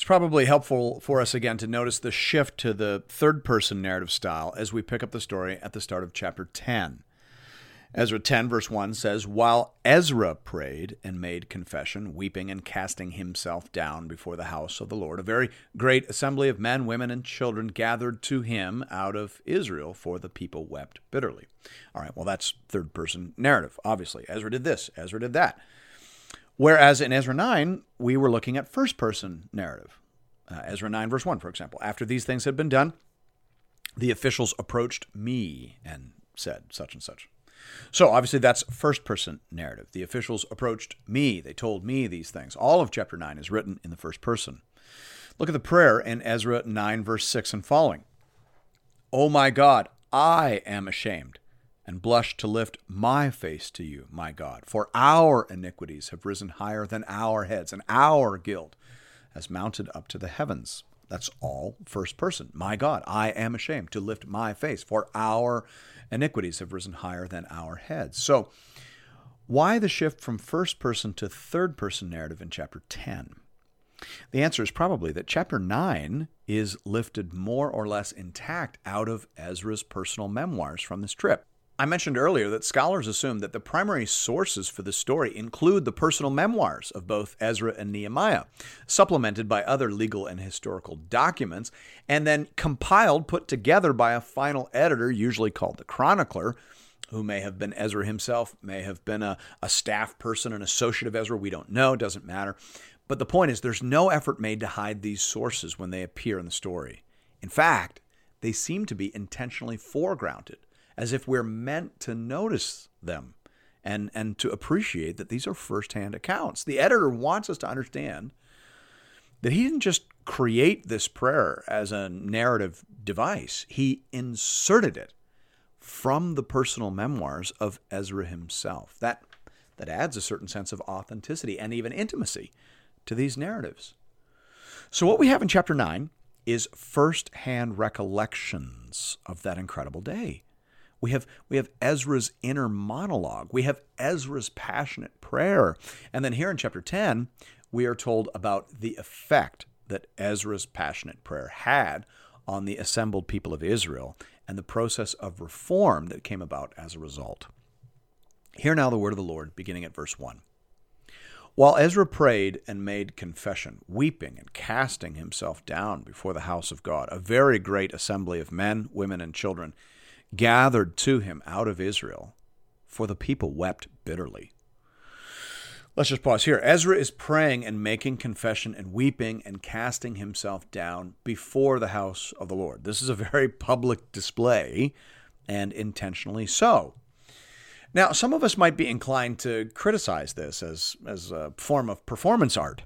It's probably helpful for us again to notice the shift to the third person narrative style as we pick up the story at the start of chapter 10. Ezra 10, verse 1 says, While Ezra prayed and made confession, weeping and casting himself down before the house of the Lord, a very great assembly of men, women, and children gathered to him out of Israel, for the people wept bitterly. All right, well, that's third person narrative, obviously. Ezra did this, Ezra did that. Whereas in Ezra 9, we were looking at first person narrative. Uh, Ezra 9, verse 1, for example. After these things had been done, the officials approached me and said such and such. So obviously that's first person narrative. The officials approached me. They told me these things. All of chapter 9 is written in the first person. Look at the prayer in Ezra 9, verse 6 and following. Oh my God, I am ashamed and blush to lift my face to you, my God. For our iniquities have risen higher than our heads, and our guilt has mounted up to the heavens. That's all first person. My God, I am ashamed to lift my face, for our iniquities have risen higher than our heads. So, why the shift from first person to third person narrative in chapter 10? The answer is probably that chapter 9 is lifted more or less intact out of Ezra's personal memoirs from this trip. I mentioned earlier that scholars assume that the primary sources for the story include the personal memoirs of both Ezra and Nehemiah, supplemented by other legal and historical documents, and then compiled, put together by a final editor, usually called the chronicler, who may have been Ezra himself, may have been a, a staff person, an associate of Ezra. We don't know, doesn't matter. But the point is, there's no effort made to hide these sources when they appear in the story. In fact, they seem to be intentionally foregrounded as if we're meant to notice them and, and to appreciate that these are firsthand accounts. The editor wants us to understand that he didn't just create this prayer as a narrative device, he inserted it from the personal memoirs of Ezra himself. That, that adds a certain sense of authenticity and even intimacy to these narratives. So, what we have in chapter 9 is first-hand recollections of that incredible day. We have, we have Ezra's inner monologue. We have Ezra's passionate prayer. And then here in chapter 10, we are told about the effect that Ezra's passionate prayer had on the assembled people of Israel and the process of reform that came about as a result. Hear now the word of the Lord, beginning at verse 1. While Ezra prayed and made confession, weeping and casting himself down before the house of God, a very great assembly of men, women, and children, gathered to him out of Israel, for the people wept bitterly. Let's just pause here. Ezra is praying and making confession and weeping and casting himself down before the house of the Lord. This is a very public display and intentionally so. Now, some of us might be inclined to criticize this as, as a form of performance art,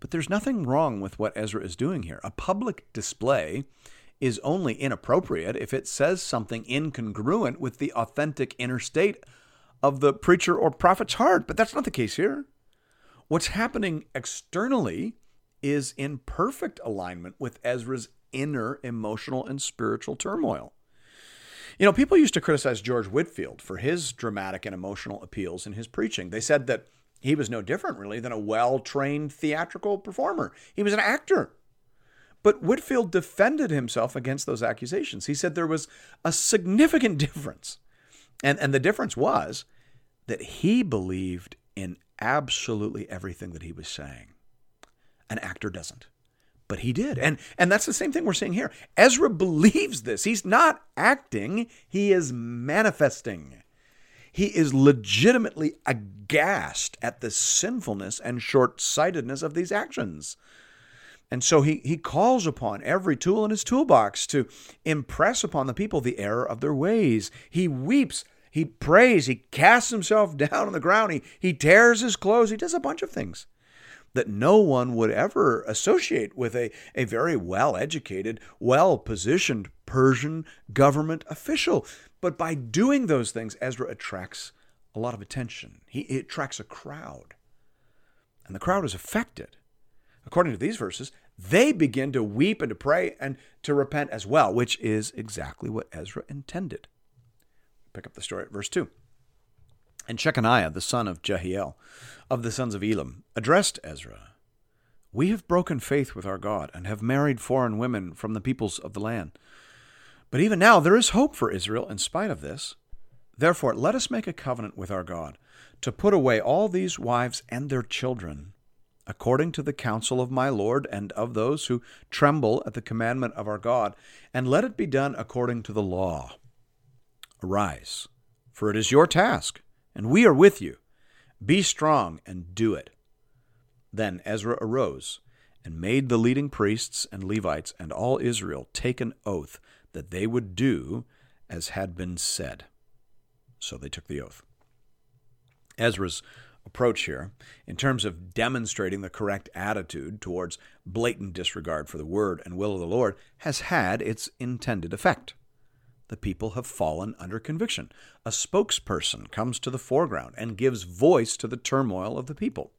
but there's nothing wrong with what Ezra is doing here. A public display is only inappropriate if it says something incongruent with the authentic inner state of the preacher or prophet's heart. But that's not the case here. What's happening externally is in perfect alignment with Ezra's inner emotional and spiritual turmoil. You know, people used to criticize George Whitefield for his dramatic and emotional appeals in his preaching. They said that he was no different, really, than a well trained theatrical performer. He was an actor. But Whitefield defended himself against those accusations. He said there was a significant difference. And, and the difference was that he believed in absolutely everything that he was saying. An actor doesn't. But he did. And, and that's the same thing we're seeing here. Ezra believes this. He's not acting, he is manifesting. He is legitimately aghast at the sinfulness and short sightedness of these actions. And so he, he calls upon every tool in his toolbox to impress upon the people the error of their ways. He weeps, he prays, he casts himself down on the ground, he, he tears his clothes, he does a bunch of things. that no one would ever associate with a, a very well educated, well positioned Persian government official. But by doing those things, Ezra attracts a lot of attention. He, he attracts a crowd. And the crowd is affected. According to these verses, they begin to weep and to pray and to repent as well, which is exactly what Ezra intended. Pick up the story at verse 2. And Shechaniah, the son of Jehiel, of the sons of Elam, addressed Ezra We have broken faith with our God and have married foreign women from the peoples of the land. But even now there is hope for Israel in spite of this. Therefore, let us make a covenant with our God to put away all these wives and their children, according to the counsel of my Lord and of those who tremble at the commandment of our God, and let it be done according to the law. Arise, for it is your task and we are with you. Be strong and do it. Then Ezra arose and made the leading priests and Levites and all Israel take an oath that they would do as had been said. So they took the oath. Ezra's approach here, in terms of demonstrating the correct attitude towards blatant disregard for the word and will of the Lord, has had its intended effect the people have fallen under conviction. A spokesperson comes to the foreground and gives voice to the turmoil of the people.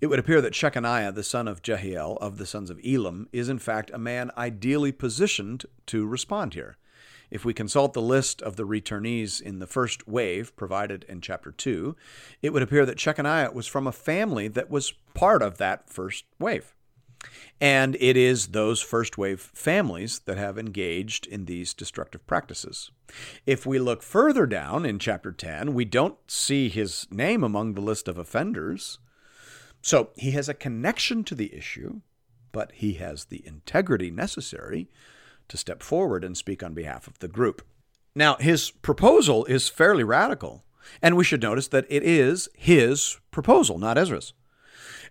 It would appear that Shechaniah, the son of Jehiel of the sons of Elam, is in fact a man ideally positioned to respond here. If we consult the list of the returnees in the first wave provided in chapter 2, it would appear that Shechaniah was from a family that was part of that first wave. And it is those first wave families that have engaged in these destructive practices. If we look further down in chapter 10, we don't see his name among the list of offenders. So he has a connection to the issue, but he has the integrity necessary to step forward and speak on behalf of the group. Now, his proposal is fairly radical, and we should notice that it is his proposal, not Ezra's.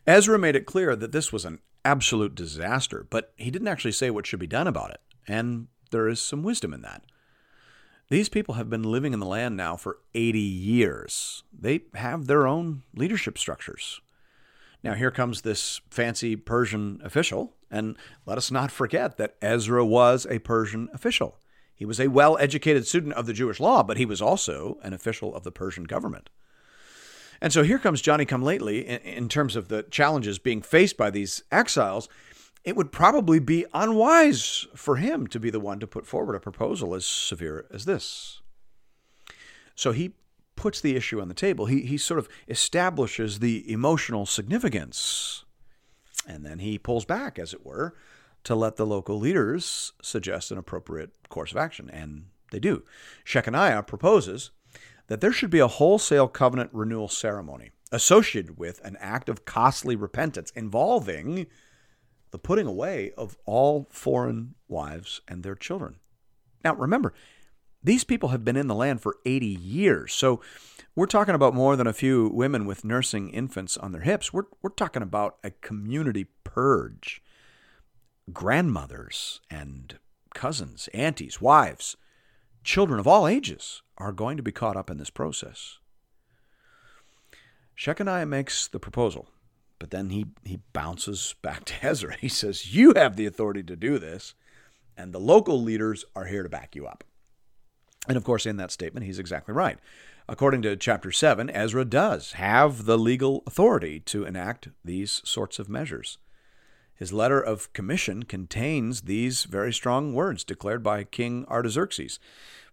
Ezra made it clear that this was an absolute disaster, but he didn't actually say what should be done about it. And there is some wisdom in that. These people have been living in the land now for 80 years. They have their own leadership structures. Now, here comes this fancy Persian official, and let us not forget that Ezra was a Persian official. He was a well educated student of the Jewish law, but he was also an official of the Persian government. And so here comes Johnny come lately in, terms of the challenges being faced by these exiles. It would probably be unwise for him to be the one to put forward a proposal as severe as this. So he puts the issue on the table. He, he sort of establishes the emotional significance. And then he pulls back, as it were, to let the local leaders suggest an appropriate course of action. And they do. Shechaniah proposes that there should be a wholesale covenant renewal ceremony associated with an act of costly repentance involving the putting away of all foreign wives and their children. Now, remember, these people have been in the land for 80 years. So we're talking about more than a few women with nursing infants on their hips. We're, we're talking about a community purge. Grandmothers and cousins, aunties, wives, children of all ages are going to be caught up in this process. Shechaniah makes the proposal, but then he, he bounces back to Ezra. He says, You have the authority to do this, and the local leaders are here to back you up. And of course, in that statement, he's exactly right. According to chapter 7, Ezra does have the legal authority to enact these sorts of measures. His letter of commission contains these very strong words declared by King Artaxerxes.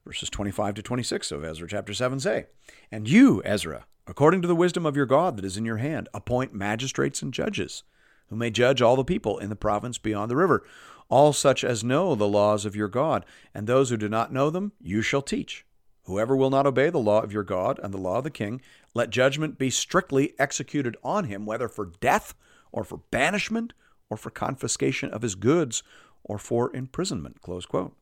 Verses 25 to 26 of Ezra chapter 7 say, And you, Ezra, according to the wisdom of your God that is in your hand, appoint magistrates and judges, who may judge all the people in the province beyond the river, all such as know the laws of your God, and those who do not know them you shall teach. Whoever will not obey the law of your God and the law of the king, let judgment be strictly executed on him, whether for death or for banishment or for confiscation of his goods or for imprisonment. Close quote.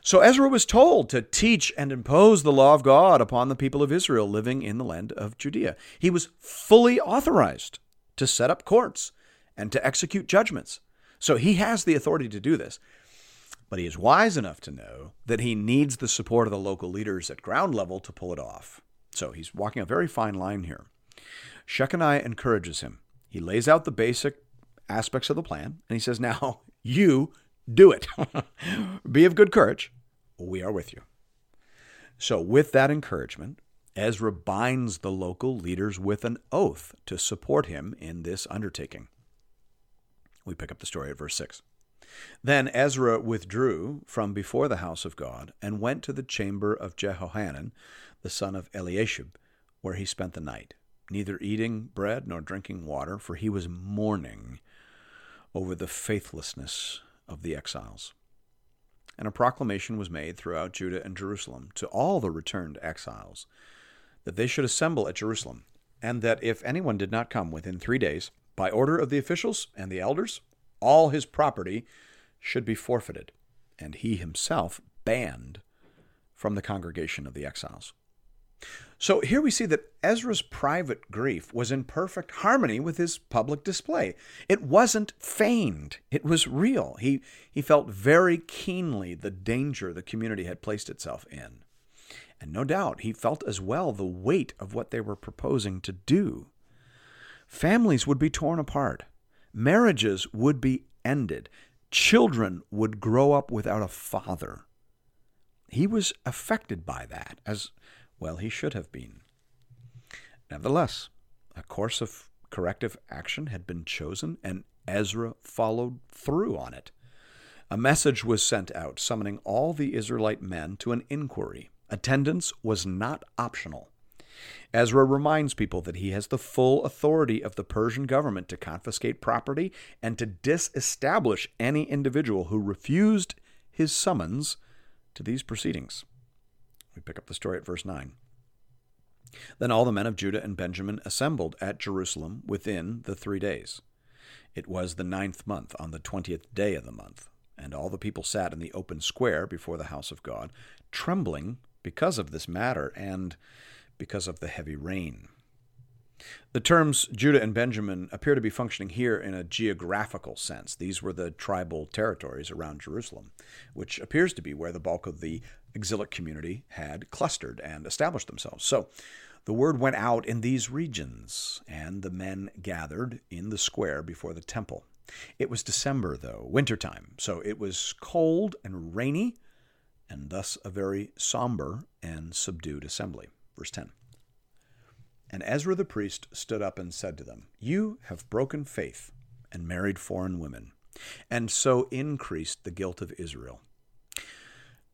So Ezra was told to teach and impose the law of God upon the people of Israel living in the land of Judea. He was fully authorized to set up courts and to execute judgments. So he has the authority to do this. But he is wise enough to know that he needs the support of the local leaders at ground level to pull it off. So he's walking a very fine line here. Shechaniah encourages him. He lays out the basic aspects of the plan, and he says, Now, you do it. Be of good courage. We are with you. So, with that encouragement, Ezra binds the local leaders with an oath to support him in this undertaking. We pick up the story at verse 6. Then Ezra withdrew from before the house of God and went to the chamber of Jehohanan, the son of Eliashib, where he spent the night, neither eating bread nor drinking water, for he was mourning over the faithlessness of the exiles. And a proclamation was made throughout Judah and Jerusalem to all the returned exiles that they should assemble at Jerusalem, and that if anyone did not come within three days, by order of the officials and the elders, all his property should be forfeited, and he himself banned from the congregation of the exiles. So here we see that Ezra's private grief was in perfect harmony with his public display. It wasn't feigned, it was real. He, he felt very keenly the danger the community had placed itself in. And no doubt he felt as well the weight of what they were proposing to do. Families would be torn apart, marriages would be ended, children would grow up without a father. He was affected by that, as well he should have been. Nevertheless, a course of corrective action had been chosen, and Ezra followed through on it. A message was sent out summoning all the Israelite men to an inquiry. Attendance was not optional. Ezra reminds people that he has the full authority of the Persian government to confiscate property and to disestablish any individual who refused his summons to these proceedings. We pick up the story at verse 9. Then all the men of Judah and Benjamin assembled at Jerusalem within the three days. It was the ninth month, on the twentieth day of the month, and all the people sat in the open square before the house of God, trembling because of this matter and because of the heavy rain. The terms Judah and Benjamin appear to be functioning here in a geographical sense. These were the tribal territories around Jerusalem, which appears to be where the bulk of the exilic community had clustered and established themselves. So the word went out in these regions, and the men gathered in the square before the temple. It was December, though, wintertime, so it was cold and rainy, and thus a very somber and subdued assembly. Verse 10. And Ezra the priest stood up and said to them, You have broken faith and married foreign women, and so increased the guilt of Israel.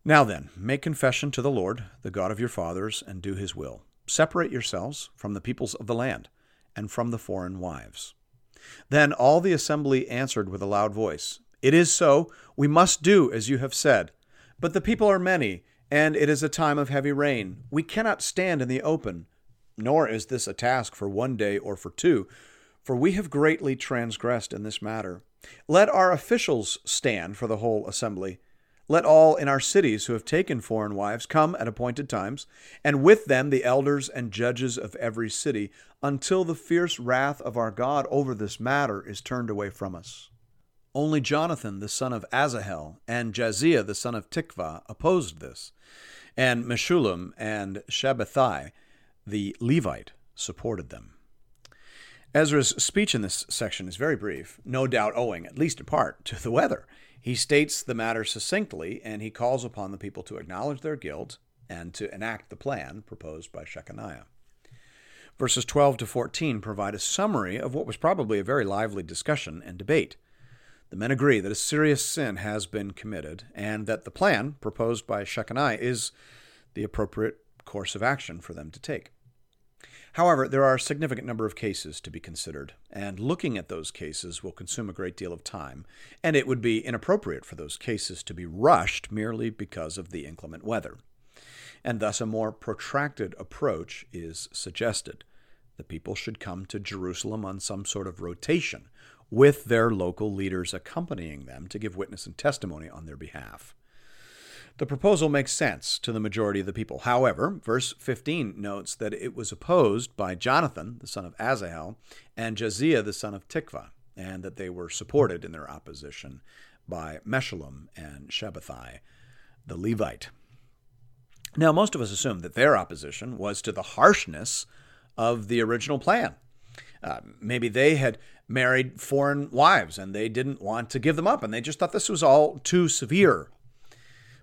Now then, make confession to the Lord, the God of your fathers, and do his will. Separate yourselves from the peoples of the land and from the foreign wives. Then all the assembly answered with a loud voice, It is so, we must do as you have said. But the people are many, and it is a time of heavy rain. We cannot stand in the open nor is this a task for one day or for two, for we have greatly transgressed in this matter. Let our officials stand for the whole assembly. Let all in our cities who have taken foreign wives come at appointed times, and with them the elders and judges of every city, until the fierce wrath of our God over this matter is turned away from us. Only Jonathan the son of Asahel, and Jahzeiah the son of Tikvah opposed this, and Meshullam and Shabbethai the Levite supported them. Ezra's speech in this section is very brief, no doubt owing, at least in part, to the weather. He states the matter succinctly, and he calls upon the people to acknowledge their guilt and to enact the plan proposed by Shechaniah. Verses 12 to 14 provide a summary of what was probably a very lively discussion and debate. The men agree that a serious sin has been committed and that the plan proposed by Shechaniah is the appropriate course of action for them to take. However, there are a significant number of cases to be considered, and looking at those cases will consume a great deal of time, and it would be inappropriate for those cases to be rushed merely because of the inclement weather. And thus, a more protracted approach is suggested. The people should come to Jerusalem on some sort of rotation, with their local leaders accompanying them to give witness and testimony on their behalf. The proposal makes sense to the majority of the people. However, verse 15 notes that it was opposed by Jonathan, the son of Asahel, and Jahzeiah, the son of Tikvah, and that they were supported in their opposition by Meshullam and Shabbethai, the Levite. Now, most of us assume that their opposition was to the harshness of the original plan. Uh, maybe they had married foreign wives and they didn't want to give them up and they just thought this was all too severe.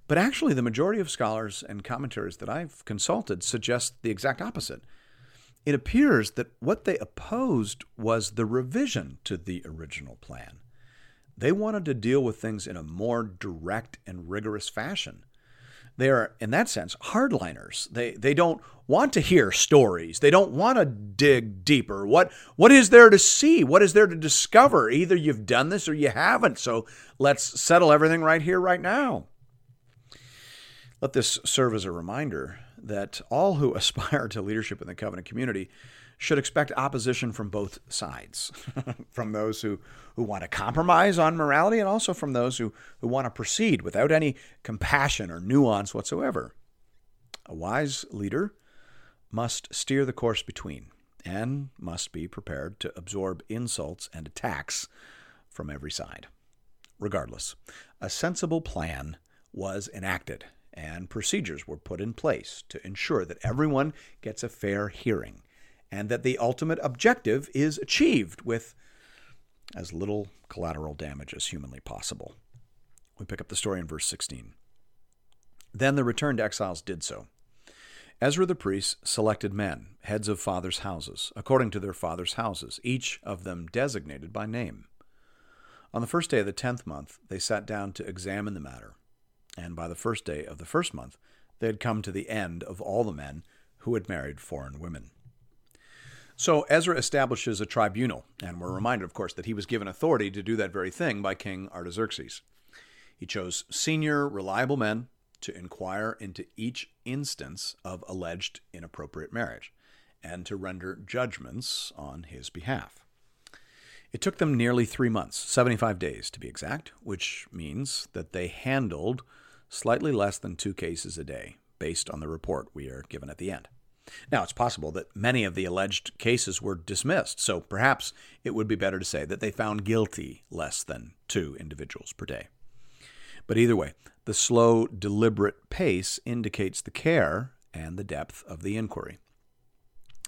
But actually, the majority of scholars and commentaries that I've consulted suggest the exact opposite. It appears that what they opposed was the revision to the original plan. They wanted to deal with things in a more direct and rigorous fashion. They are, in that sense, hardliners. They, they don't want to hear stories. They don't want to dig deeper. What, what is there to see? What is there to discover? Either you've done this or you haven't. So let's settle everything right here, right now. Let this serve as a reminder that all who aspire to leadership in the covenant community should expect opposition from both sides from those who, who want to compromise on morality and also from those who, who want to proceed without any compassion or nuance whatsoever. A wise leader must steer the course between and must be prepared to absorb insults and attacks from every side. Regardless, a sensible plan was enacted and procedures were put in place to ensure that everyone gets a fair hearing and that the ultimate objective is achieved with as little collateral damage as humanly possible. We pick up the story in verse 16. Then the returned exiles did so. Ezra the priest selected men, heads of fathers' houses, according to their fathers' houses, each of them designated by name. On the first day of the tenth month, they sat down to examine the matter, and by the first day of the first month, they had come to the end of all the men who had married foreign women. So Ezra establishes a tribunal, and we're reminded, of course, that he was given authority to do that very thing by King Artaxerxes. He chose senior, reliable men to inquire into each instance of alleged inappropriate marriage and to render judgments on his behalf. It took them nearly three months, 75 days to be exact, which means that they handled slightly less than two cases a day, based on the report we are given at the end. Now, it's possible that many of the alleged cases were dismissed, so perhaps it would be better to say that they found guilty less than two individuals per day. But either way, the slow, deliberate pace indicates the care and the depth of the inquiry.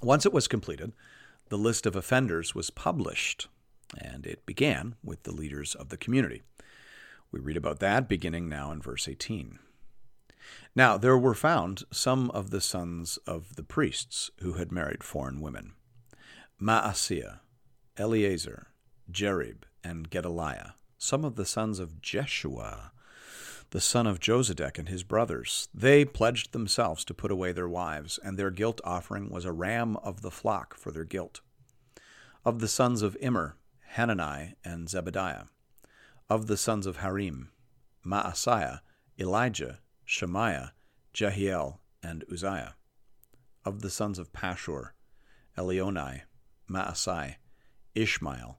Once it was completed, the list of offenders was published, and it began with the leaders of the community. We read about that beginning now in verse 18. Now there were found some of the sons of the priests who had married foreign women Maaseiah, Eleazar, Jerib, and Gedaliah, some of the sons of Jeshua, the son of Josedek, and his brothers. They pledged themselves to put away their wives, and their guilt offering was a ram of the flock for their guilt. Of the sons of Immer, Hanani, and Zebadiah. Of the sons of Harim, Maaseiah, Elijah, Shemaiah, Jehiel, and Uzziah. Of the sons of Pashhur, Elionai, Maasai, Ishmael,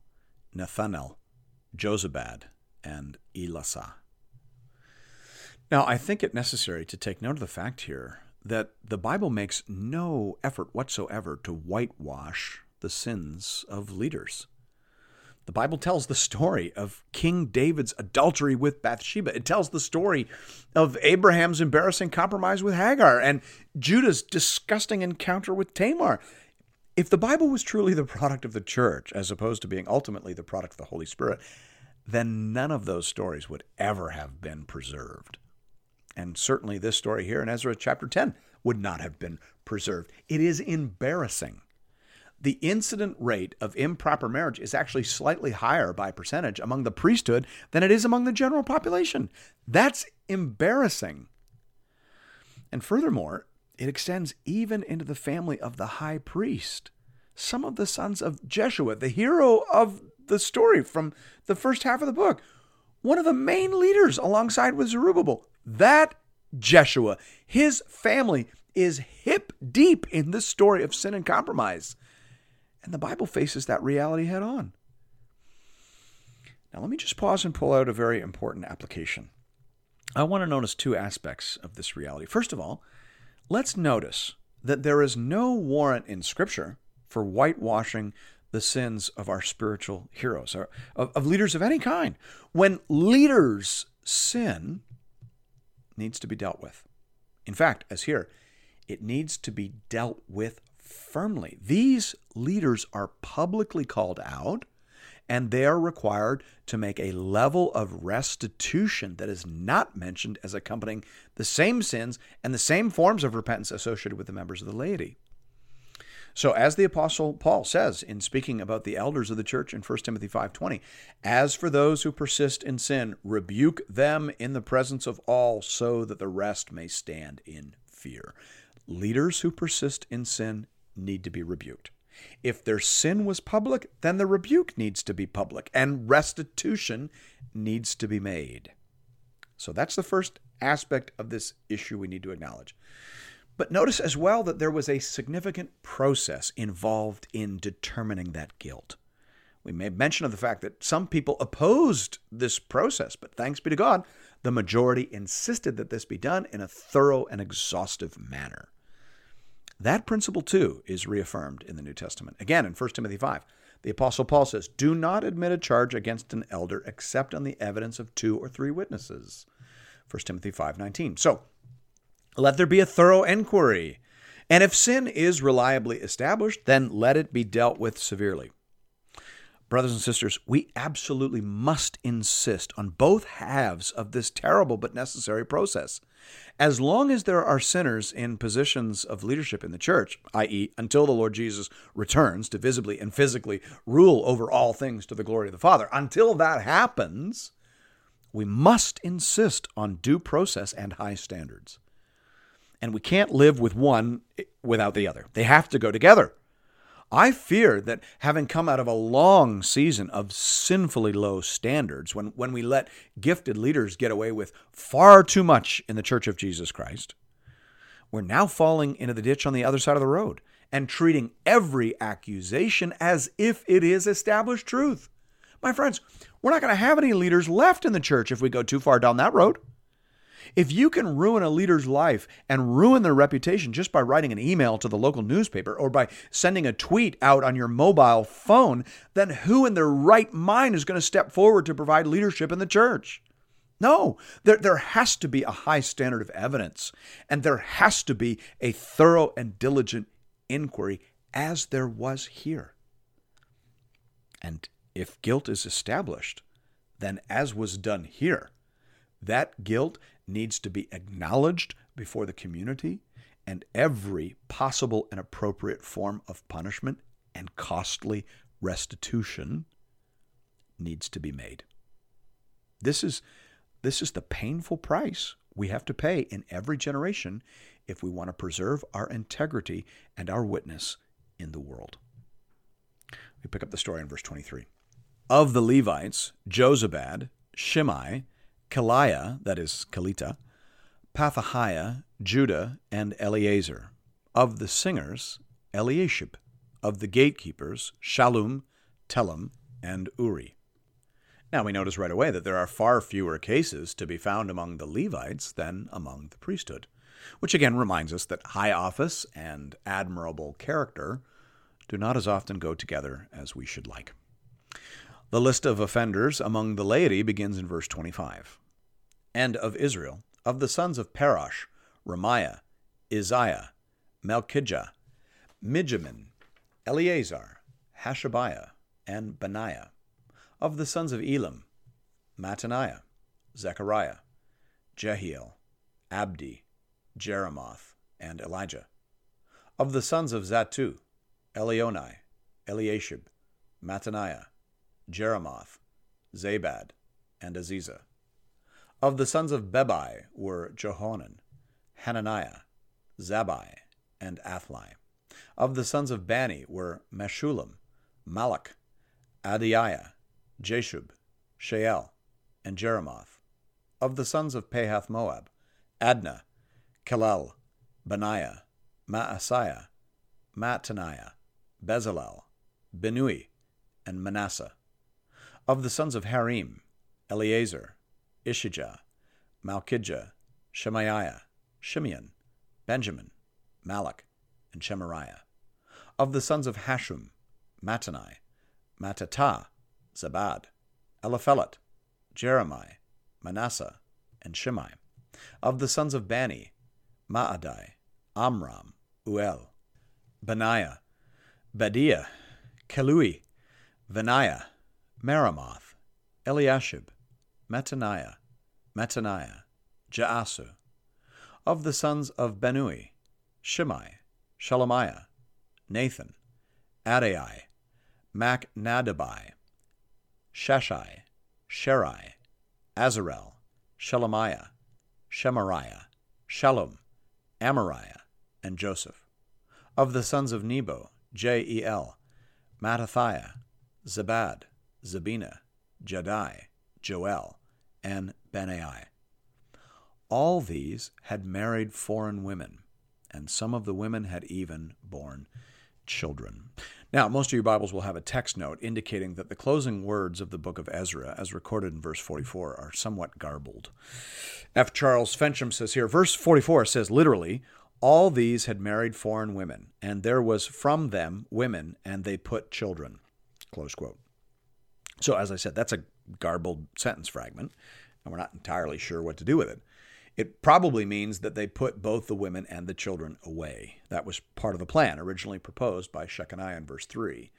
Nethanel, Jozabad, and Elasah. Now, I think it necessary to take note of the fact here that the Bible makes no effort whatsoever to whitewash the sins of leaders. The Bible tells the story of King David's adultery with Bathsheba. It tells the story of Abraham's embarrassing compromise with Hagar and Judah's disgusting encounter with Tamar. If the Bible was truly the product of the church, as opposed to being ultimately the product of the Holy Spirit, then none of those stories would ever have been preserved. And certainly this story here in Ezra chapter 10 would not have been preserved. It is embarrassing the incident rate of improper marriage is actually slightly higher by percentage among the priesthood than it is among the general population. That's embarrassing. And furthermore, it extends even into the family of the high priest. Some of the sons of Jeshua, the hero of the story from the first half of the book, one of the main leaders alongside with Zerubbabel, that Jeshua, his family is hip deep in this story of sin and compromise. And the Bible faces that reality head on. Now, let me just pause and pull out a very important application. I want to notice two aspects of this reality. First of all, let's notice that there is no warrant in Scripture for whitewashing the sins of our spiritual heroes, or of, of leaders of any kind. When leaders sin, needs to be dealt with. In fact, as here, it needs to be dealt with firmly. These leaders are publicly called out and they are required to make a level of restitution that is not mentioned as accompanying the same sins and the same forms of repentance associated with the members of the laity. So as the apostle Paul says in speaking about the elders of the church in 1 Timothy 5:20, as for those who persist in sin, rebuke them in the presence of all so that the rest may stand in fear. Leaders who persist in sin need to be rebuked. If their sin was public, then the rebuke needs to be public and restitution needs to be made. So that's the first aspect of this issue we need to acknowledge. But notice as well that there was a significant process involved in determining that guilt. We made mention of the fact that some people opposed this process, but thanks be to God, the majority insisted that this be done in a thorough and exhaustive manner. That principle, too, is reaffirmed in the New Testament. Again, in 1 Timothy 5, the Apostle Paul says, Do not admit a charge against an elder except on the evidence of two or three witnesses. 1 Timothy 5:19. So, let there be a thorough inquiry. And if sin is reliably established, then let it be dealt with severely. Brothers and sisters, we absolutely must insist on both halves of this terrible but necessary process. As long as there are sinners in positions of leadership in the church, i.e., until the Lord Jesus returns to visibly and physically rule over all things to the glory of the Father, until that happens, we must insist on due process and high standards. And we can't live with one without the other, they have to go together. I fear that having come out of a long season of sinfully low standards, when, when we let gifted leaders get away with far too much in the Church of Jesus Christ, we're now falling into the ditch on the other side of the road and treating every accusation as if it is established truth. My friends, we're not going to have any leaders left in the church if we go too far down that road. If you can ruin a leader's life and ruin their reputation just by writing an email to the local newspaper or by sending a tweet out on your mobile phone, then who in their right mind is going to step forward to provide leadership in the church? No, there, there has to be a high standard of evidence, and there has to be a thorough and diligent inquiry, as there was here. And if guilt is established, then as was done here, that guilt needs to be acknowledged before the community, and every possible and appropriate form of punishment and costly restitution needs to be made. This is, this is the painful price we have to pay in every generation if we want to preserve our integrity and our witness in the world. We pick up the story in verse 23. Of the Levites, Jozabad, Shimei, Kelaiah, that is Kelita, Pethahiah, Judah, and Eleazar. Of the singers, Eliashib. Of the gatekeepers, Shallum, Telem, and Uri. Now we notice right away that there are far fewer cases to be found among the Levites than among the priesthood, which again reminds us that high office and admirable character do not as often go together as we should like. The list of offenders among the laity begins in verse 25. And of Israel, of the sons of Parosh, Ramiah, Isaiah, Malchijah, Mijamin, Eleazar, Hashabiah, and Benaiah. Of the sons of Elam, Mattaniah, Zechariah, Jehiel, Abdi, Jeremoth, and Elijah. Of the sons of Zattu, Elionai, Eliashib, Mattaniah, Jeremoth, Zabad, and Aziza. Of the sons of Bebai were Johanan, Hananiah, Zabai, and Athli. Of the sons of Bani were Meshullam, Malach, Adiah, Jashub, Shael, and Jeremoth. Of the sons of Pahath Moab, Adnah, Chelal, Benaiah, Maaseiah, Mattaniah, Bezalel, Benui, and Manasseh. Of the sons of Harim, Eleazar, Isshijah, Malchijah, Shemaiah, Shimeon, Benjamin, Malach, and Shemariah. Of the sons of Hashum, Mattanai, Mattattah, Zabad, Eliphelet, Jeremiah, Manasseh, and Shimei. Of the sons of Bani, Maadai, Amram, Uel, Benaiah, Badiah, Kelui, Venaiah, Meremoth, Eliashib, Mattaniah, Mattaniah, Jaasu. Of the sons of Benui, Shimei, Shelemiah, Nathan, Adai, Machnadabai, Sheshai, Sherai, Azarel, Shelemiah, Shemariah, Shalom, Amariah, and Joseph. Of the sons of Nebo, Jeiel, Mattathiah, Zabad, Zabina, Jadai, Joel, and Benai. All these had married foreign women, and some of the women had even borne children. Now, most of your Bibles will have a text note indicating that the closing words of the book of Ezra, as recorded in verse 44, are somewhat garbled. F. Charles Fensham says here, verse 44 says literally, all these had married foreign women, and there was from them women, and they put children. Close quote. So, as I said, that's a garbled sentence fragment, and we're not entirely sure what to do with it. It probably means that they put both the women and the children away. That was part of the plan originally proposed by Shechaniah in verse 3.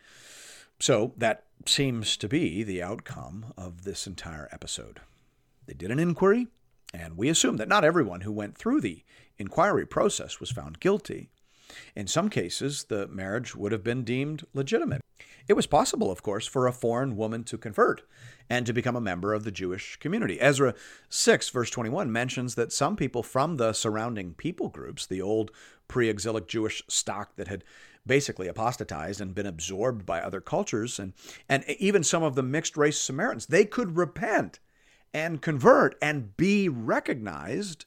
So that seems to be the outcome of this entire episode. They did an inquiry, and we assume that not everyone who went through the inquiry process was found guilty. In some cases, the marriage would have been deemed legitimate. It was possible, of course, for a foreign woman to convert and to become a member of the Jewish community. Ezra 6, verse 21, mentions that some people from the surrounding people groups, the old pre exilic Jewish stock that had basically apostatized and been absorbed by other cultures, and, and even some of the mixed race Samaritans, they could repent and convert and be recognized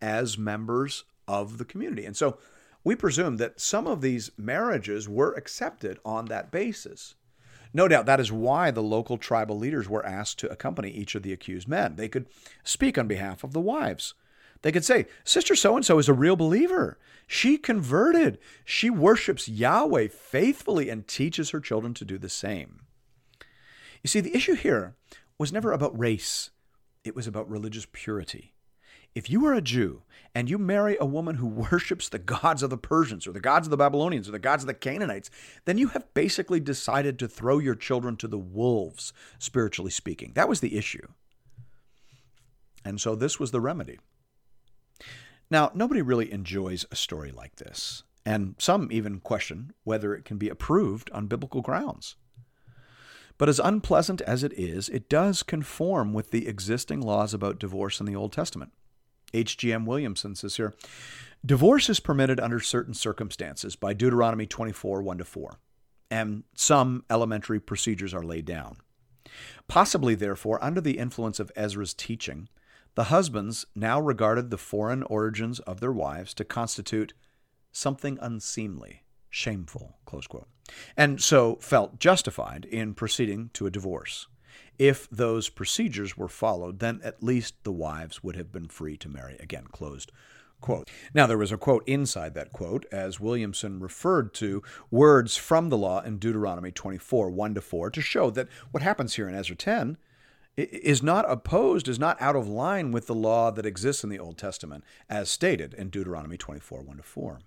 as members of the community. And so we presume that some of these marriages were accepted on that basis. No doubt that is why the local tribal leaders were asked to accompany each of the accused men. They could speak on behalf of the wives. They could say, Sister so and so is a real believer. She converted. She worships Yahweh faithfully and teaches her children to do the same. You see, the issue here was never about race, it was about religious purity. If you are a Jew and you marry a woman who worships the gods of the Persians or the gods of the Babylonians or the gods of the Canaanites, then you have basically decided to throw your children to the wolves, spiritually speaking. That was the issue. And so this was the remedy. Now, nobody really enjoys a story like this, and some even question whether it can be approved on biblical grounds. But as unpleasant as it is, it does conform with the existing laws about divorce in the Old Testament. H.G.M. Williamson says here Divorce is permitted under certain circumstances by Deuteronomy 24 1 to 4, and some elementary procedures are laid down. Possibly, therefore, under the influence of Ezra's teaching, the husbands now regarded the foreign origins of their wives to constitute something unseemly, shameful, and so felt justified in proceeding to a divorce. If those procedures were followed, then at least the wives would have been free to marry. Again, closed quote. Now, there was a quote inside that quote as Williamson referred to words from the law in Deuteronomy 24, 1 to 4, to show that what happens here in Ezra 10 is not opposed, is not out of line with the law that exists in the Old Testament, as stated in Deuteronomy 24, 1 to 4.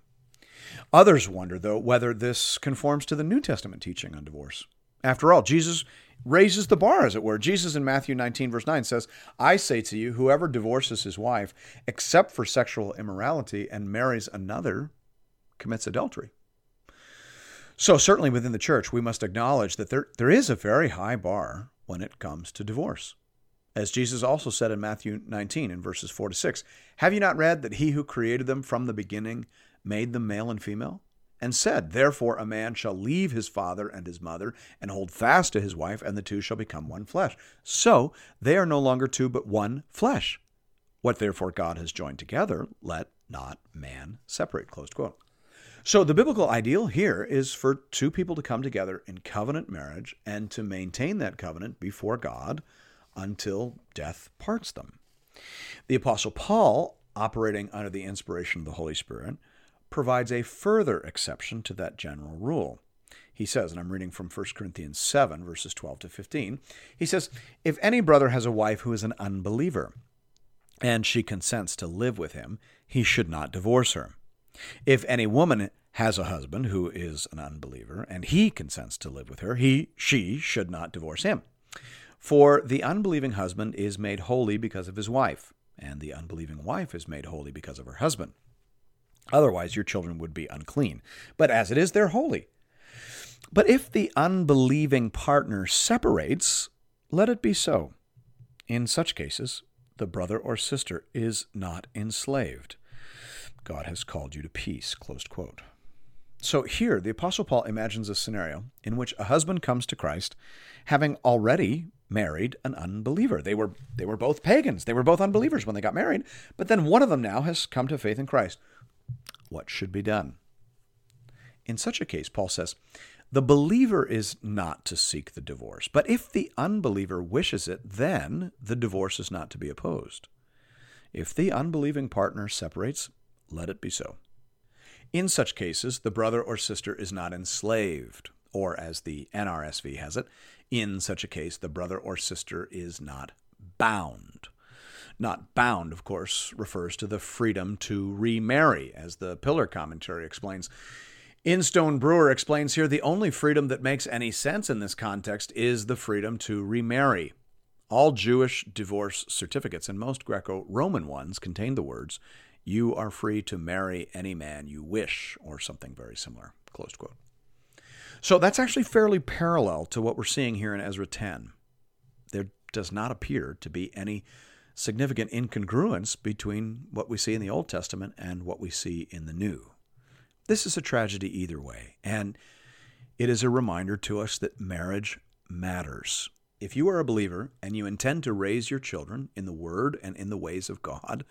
Others wonder, though, whether this conforms to the New Testament teaching on divorce. After all, Jesus raises the bar, as it were. Jesus in Matthew 19, verse 9 says, I say to you, whoever divorces his wife, except for sexual immorality, and marries another, commits adultery. So, certainly within the church, we must acknowledge that there, there is a very high bar when it comes to divorce. As Jesus also said in Matthew 19, in verses 4 to 6, Have you not read that he who created them from the beginning made them male and female? And said, Therefore a man shall leave his father and his mother, and hold fast to his wife, and the two shall become one flesh. So they are no longer two, but one flesh. What therefore God has joined together, let not man separate. Quote. So the biblical ideal here is for two people to come together in covenant marriage and to maintain that covenant before God until death parts them. The Apostle Paul, operating under the inspiration of the Holy Spirit, provides a further exception to that general rule. He says, and I'm reading from 1 Corinthians 7, verses 12 to 15. He says, If any brother has a wife who is an unbeliever, and she consents to live with him, he should not divorce her. If any woman has a husband who is an unbeliever and he consents to live with her, he, she should not divorce him. For the unbelieving husband is made holy because of his wife, and the unbelieving wife is made holy because of her husband. Otherwise, your children would be unclean. But as it is, they're holy. But if the unbelieving partner separates, let it be so. In such cases, the brother or sister is not enslaved. God has called you to peace. So here, the Apostle Paul imagines a scenario in which a husband comes to Christ having already married an unbeliever. They were, they were both pagans, they were both unbelievers when they got married, but then one of them now has come to faith in Christ. What should be done? In such a case, Paul says, the believer is not to seek the divorce, but if the unbeliever wishes it, then the divorce is not to be opposed. If the unbelieving partner separates, let it be so. In such cases, the brother or sister is not enslaved, or as the NRSV has it, in such a case, the brother or sister is not bound. Not bound, of course, refers to the freedom to remarry, as the Pillar commentary explains. Instone Brewer explains here the only freedom that makes any sense in this context is the freedom to remarry. All Jewish divorce certificates and most Greco Roman ones contain the words, you are free to marry any man you wish, or something very similar. Closed quote. So that's actually fairly parallel to what we're seeing here in Ezra 10. There does not appear to be any significant incongruence between what we see in the Old Testament and what we see in the New. This is a tragedy either way, and it is a reminder to us that marriage matters. If you are a believer and you intend to raise your children in the Word and in the ways of God,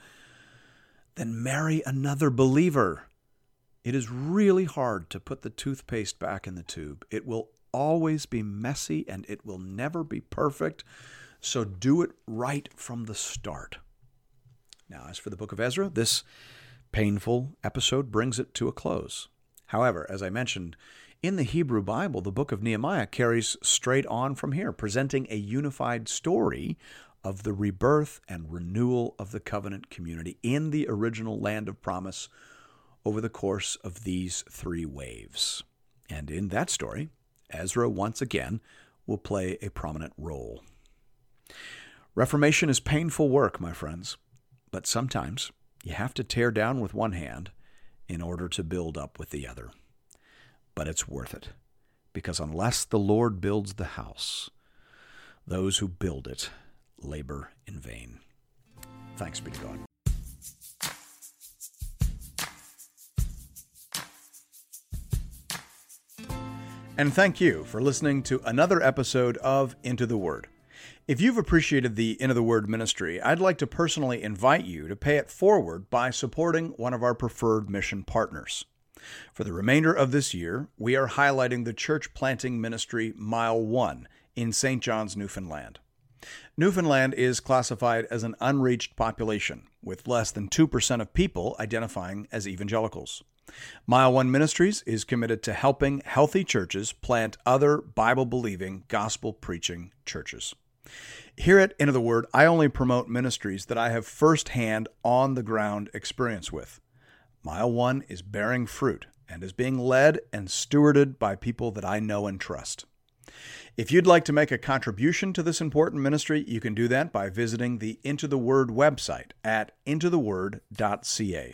then marry another believer. It is really hard to put the toothpaste back in the tube. It will always be messy and it will never be perfect. So do it right from the start. Now, as for the book of Ezra, this painful episode brings it to a close. However, as I mentioned, in the Hebrew Bible, the book of Nehemiah carries straight on from here, presenting a unified story of the rebirth and renewal of the covenant community in the original land of promise over the course of these three waves. And in that story, Ezra once again will play a prominent role. Reformation is painful work, my friends, but sometimes you have to tear down with one hand in order to build up with the other. But it's worth it, because unless the Lord builds the house, those who build it labor in vain. Thanks be to God. And thank you for listening to another episode of Into the Word. If you've appreciated the Into the Word ministry, I'd like to personally invite you to pay it forward by supporting one of our preferred mission partners. For the remainder of this year, we are highlighting the church planting ministry Mile 1 in St. John's, Newfoundland. Newfoundland is classified as an unreached population, with less than 2% of people identifying as evangelicals. Mile One Ministries is committed to helping healthy churches plant other Bible believing, gospel preaching churches. Here at Into the Word, I only promote ministries that I have firsthand, on the ground experience with. Mile One is bearing fruit and is being led and stewarded by people that I know and trust. If you'd like to make a contribution to this important ministry, you can do that by visiting the Into the Word website at intotheword.ca.